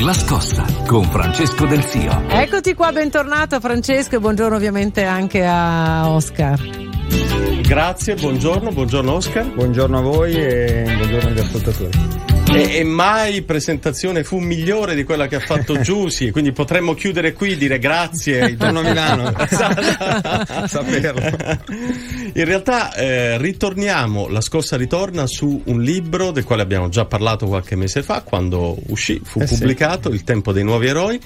La scossa con Francesco Del Sio. Eccoti qua, bentornato Francesco e buongiorno ovviamente anche a Oscar. Grazie, buongiorno, buongiorno Oscar. Buongiorno a voi e buongiorno agli ascoltatori. E, e, mai presentazione fu migliore di quella che ha fatto Giussi, quindi potremmo chiudere qui e dire grazie. Torno a Milano. Saperlo. In realtà eh, ritorniamo, la scossa ritorna su un libro del quale abbiamo già parlato qualche mese fa, quando uscì, fu Eh sì. pubblicato, Il tempo dei nuovi eroi.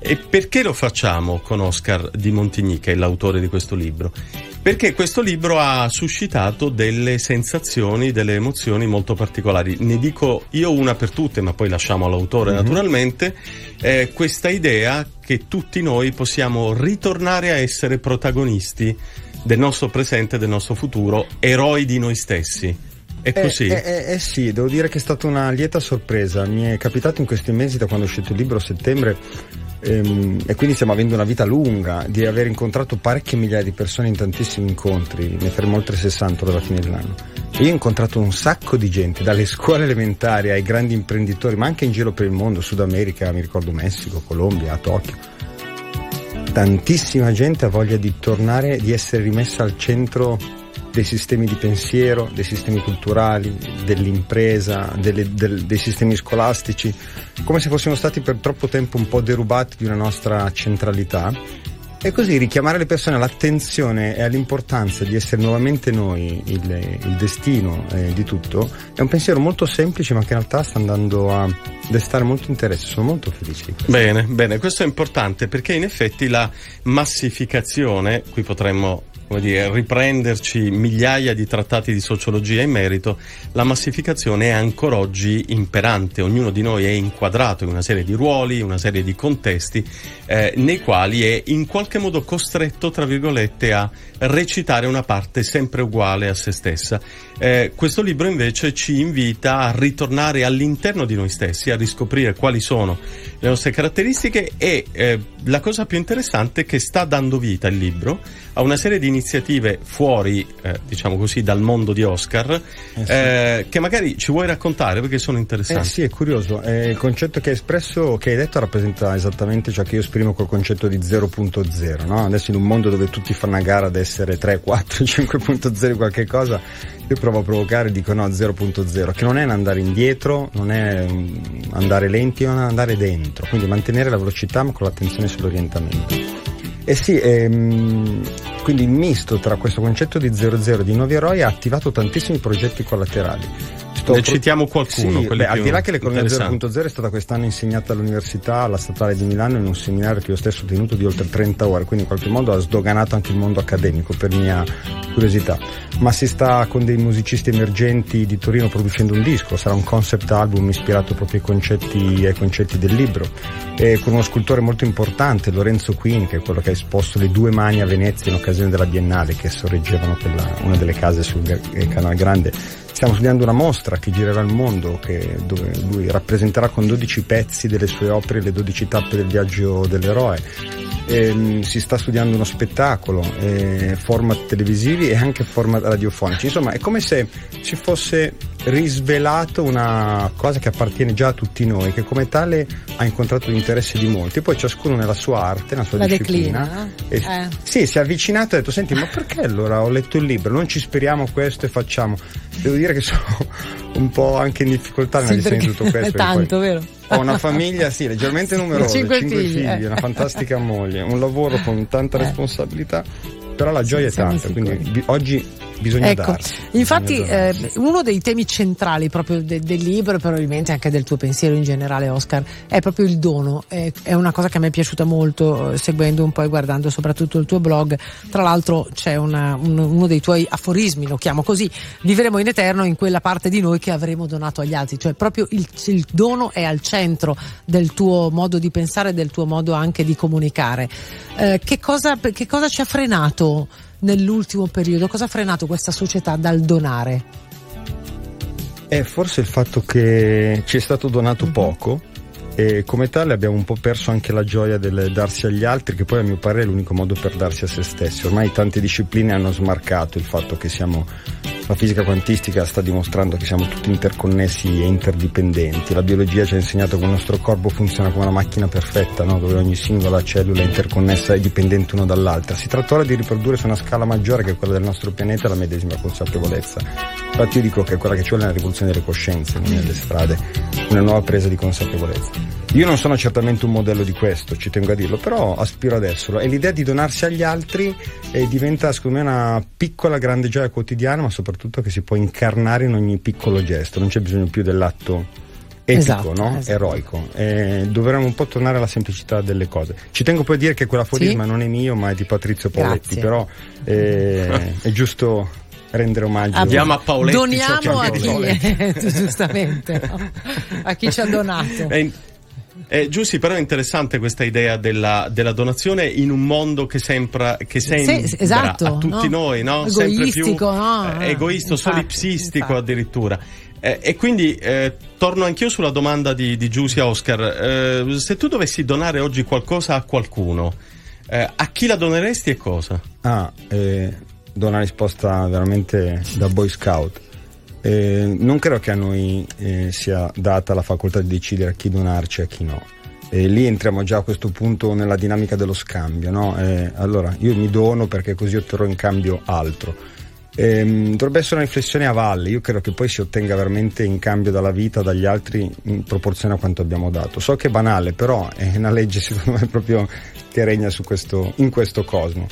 E perché lo facciamo con Oscar di Montigny, che è l'autore di questo libro? Perché questo libro ha suscitato delle sensazioni, delle emozioni molto particolari. Ne dico io una per tutte, ma poi lasciamo all'autore naturalmente, eh, questa idea che tutti noi possiamo ritornare a essere protagonisti del nostro presente del nostro futuro, eroi di noi stessi. È così? Eh, eh, eh sì, devo dire che è stata una lieta sorpresa. Mi è capitato in questi mesi, da quando è uscito il libro a settembre, ehm, e quindi stiamo avendo una vita lunga, di aver incontrato parecchie migliaia di persone in tantissimi incontri, ne faremo oltre 60 dalla fine dell'anno. E io ho incontrato un sacco di gente, dalle scuole elementari ai grandi imprenditori, ma anche in giro per il mondo, Sud America, mi ricordo Messico, Colombia, Tokyo. Tantissima gente ha voglia di tornare, di essere rimessa al centro dei sistemi di pensiero, dei sistemi culturali, dell'impresa, delle- del- dei sistemi scolastici, come se fossimo stati per troppo tempo un po' derubati di una nostra centralità. E così richiamare le persone all'attenzione e all'importanza di essere nuovamente noi il, il destino eh, di tutto è un pensiero molto semplice ma che in realtà sta andando a destare molto interesse. Sono molto felice di questo. Bene, bene, questo è importante perché in effetti la massificazione, qui potremmo come dire, riprenderci migliaia di trattati di sociologia in merito, la massificazione è ancora oggi imperante, ognuno di noi è inquadrato in una serie di ruoli, una serie di contesti eh, nei quali è in qualche modo costretto, tra virgolette, a recitare una parte sempre uguale a se stessa. Eh, questo libro invece ci invita a ritornare all'interno di noi stessi, a riscoprire quali sono le nostre caratteristiche e eh, la cosa più interessante è che sta dando vita il libro a una serie di iniziative fuori, eh, diciamo così, dal mondo di Oscar, sì. eh, che magari ci vuoi raccontare perché sono Eh interessanti. sì, è curioso. Eh, il concetto che hai espresso, che hai detto, rappresenta esattamente ciò che io esprimo col concetto di 0.0. No? Adesso in un mondo dove tutti fanno a gara ad essere 3, 4, 5.0 qualche cosa, io provo a provocare e dico no, 0.0, che non è un andare indietro, non è andare lenti, un andare dentro. Quindi mantenere la velocità ma con l'attenzione sull'orientamento. Eh sì, ehm, quindi il misto tra questo concetto di 00 di nuovi eroi ha attivato tantissimi progetti collaterali. Sto Ne pro- citiamo qualcuno, Sì, beh, al di là che l'economia interessanti. 0.0 è stata quest'anno insegnata all'università, alla statale di Milano in un seminario che io stesso ho tenuto di oltre 30 ore, quindi in qualche modo ha sdoganato anche il mondo accademico per mia curiosità. Ma si sta con dei musicisti emergenti di Torino producendo un disco, sarà un concept album ispirato proprio ai concetti, ai concetti del libro, e con uno scultore molto importante, Lorenzo Queen, che è quello che ha esposto le due mani a Venezia in occasione della Biennale che sorreggevano quella, una delle case sul eh, Canale Grande. Stiamo studiando una mostra che girerà il mondo, che- dove lui rappresenterà con 12 pezzi delle sue opere le 12 tappe del viaggio dell'eroe. Ehm, si sta studiando uno spettacolo, eh, format televisivi e anche format radiofonici. Insomma, è come se ci fosse risvelato una cosa che appartiene già a tutti noi, che come tale ha incontrato l'interesse di molti. Poi ciascuno nella sua arte, nella sua La disciplina. declina, e- eh. Sì, si è avvicinato e ha detto, senti, ma perché allora ho letto il libro? Non ci speriamo questo e facciamo. Devo dire che sono un po' anche in difficoltà nella Sì, gestione di perché tutto questo. è tanto, vero? ho una famiglia, sì, leggermente numerosa, Cinque cinque, figli, figli, eh. una fantastica moglie, un lavoro con tanta Eh. responsabilità, però la gioia è siamo tanta, quindi oggi bisogna Ecco, darsi. infatti bisogna darsi. eh, uno dei temi centrali proprio de- del libro e probabilmente anche del tuo pensiero in generale Oscar è proprio il dono, è, è una cosa che a me è piaciuta molto eh, seguendo un po' e guardando soprattutto il tuo blog, tra l'altro c'è una- un- uno dei tuoi aforismi, lo chiamo così, vivremo in eterno in quella parte di noi che avremo donato agli altri, cioè proprio il, il dono è al centro del tuo modo di pensare e del tuo modo anche di comunicare. Eh, che, cosa, che cosa ci ha frenato nell'ultimo periodo? Cosa ha frenato questa società dal donare? È forse il fatto che ci è stato donato Mhm. poco e come tale abbiamo un po' perso anche la gioia del darsi agli altri, che poi a mio parere è l'unico modo per darsi a se stessi. Ormai tante discipline hanno smarcato il fatto che siamo La fisica quantistica sta dimostrando che siamo tutti interconnessi e interdipendenti. La biologia ci ha insegnato che il nostro corpo funziona come una macchina perfetta, no? dove ogni singola cellula è interconnessa e dipendente uno dall'altra. Si tratta ora di riprodurre su una scala maggiore che quella del nostro pianeta la medesima consapevolezza. Infatti io dico che quella che ci vuole è la rivoluzione delle coscienze, non nelle strade, una nuova presa di consapevolezza. Io non sono certamente un modello di questo, ci tengo a dirlo, però aspiro ad esserlo. E l'idea di donarsi agli altri eh, diventa, secondo me, una piccola grande gioia quotidiana, ma soprattutto che si può incarnare in ogni piccolo gesto. Non c'è bisogno più dell'atto etico, Esatto, no? esatto. eroico. Eh, dovremmo un po' tornare alla semplicità delle cose. Ci tengo poi a dire che quell'aforisma Sì? non è mio, ma è di Patrizio Grazie. però eh, è giusto rendere omaggio. Diamo a Paoletti ciò che Doniamo a vuole. chi, giustamente, no? a chi ci ha donato. Eh, eh, Giussi, però è interessante questa idea della, della donazione in un mondo che sembra, che sembra Sì, esatto, a tutti no? noi, no? Sempre più Egoistico, no? eh, egoisto, Infatti, solipsistico infatti. addirittura. Eh, e quindi eh, torno anch'io sulla domanda di, di Giussi a Oscar. Eh, se tu dovessi donare oggi qualcosa a qualcuno, eh, a chi la doneresti e cosa? Ah, eh, do una risposta veramente da Boy Scout. Eh, non credo che a noi eh, sia data la facoltà di decidere a chi donarci e a chi no. E lì entriamo già a questo punto nella dinamica dello scambio. No? Eh, allora, io mi dono perché così otterrò in cambio altro. Ehm, dovrebbe essere una riflessione a valle, io credo che poi si ottenga veramente in cambio dalla vita, dagli altri, in proporzione a quanto abbiamo dato. So che è banale, però è una legge secondo me proprio che regna questo, in questo cosmo.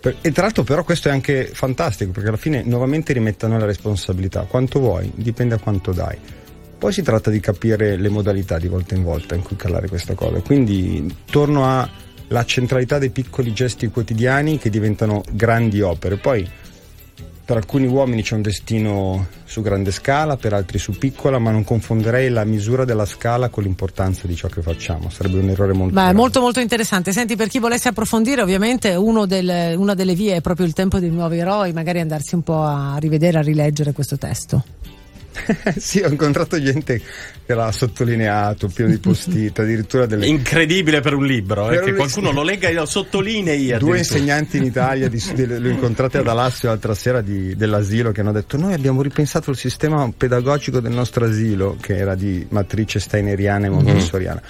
E tra l'altro però questo è anche fantastico perché alla fine nuovamente noi la responsabilità. Quanto vuoi, dipende da quanto dai. Poi si tratta di capire le modalità di volta in volta in cui calare questa cosa. Quindi torno alla centralità dei piccoli gesti quotidiani che diventano grandi opere. Poi per alcuni uomini c'è un destino su grande scala, per altri su piccola, ma non confonderei la misura della scala con l'importanza di ciò che facciamo. Sarebbe un errore molto grave. molto molto interessante. Senti, per chi volesse approfondire, ovviamente uno del- una delle vie è proprio il tempo dei nuovi eroi, magari andarsi un po' a rivedere, a rileggere questo testo. sì, ho incontrato gente che l'ha sottolineato, pieno di post-it, addirittura delle Incredibile per un libro, eh, che un- qualcuno lo legga e lo sottolinei. due insegnanti in Italia, di, di- li ho incontrati ad Alassio l'altra sera di- dell'asilo, che hanno detto noi abbiamo ripensato il sistema pedagogico del nostro asilo, che era di matrice steineriana e montessoriana.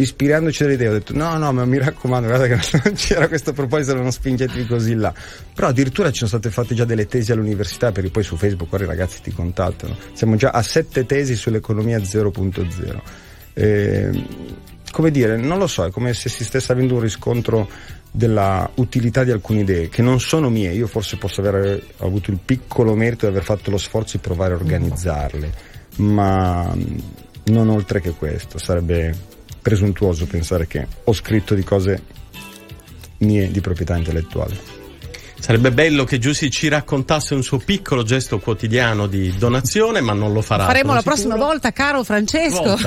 Ispirandoci dall'idea ho detto no no ma mi raccomando guarda che non c'era questo proposito non spingetevi così là. Però addirittura ci sono state fatte già delle tesi all'università perché poi su Facebook ora i ragazzi ti contattano. Siamo già a sette tesi sull'economia 0.0 Ehm, come dire, non lo so, è come se si stesse avendo un riscontro della utilità di alcune idee che non sono mie, io forse posso aver avuto il piccolo merito di aver fatto lo sforzo di provare a organizzarle, ma non oltre che questo, sarebbe presuntuoso pensare che ho scritto di cose mie di proprietà intellettuale. Sarebbe bello che Giussi ci raccontasse un suo piccolo gesto quotidiano di donazione, ma non lo farà. Faremo la sono prossima sicuro. volta, caro Francesco.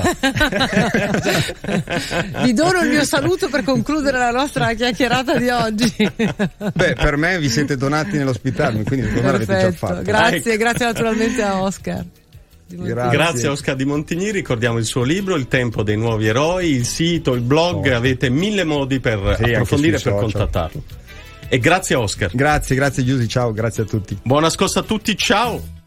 Vi dono il mio saluto per concludere la nostra chiacchierata di oggi. Beh, per me vi siete donati nell'ospitarmi, quindi secondo me l'avete già Perfetto. fatto. Grazie, Ecco. grazie naturalmente a Oscar. Grazie. Grazie a Oscar Di Montigny, ricordiamo il suo libro Il tempo dei nuovi eroi, il sito, il blog, Oh. avete mille modi per Sì, approfondire e per social. contattarlo. E grazie a Oscar. Grazie, grazie Giusy, ciao, grazie a tutti. Buon ascolto a tutti, ciao!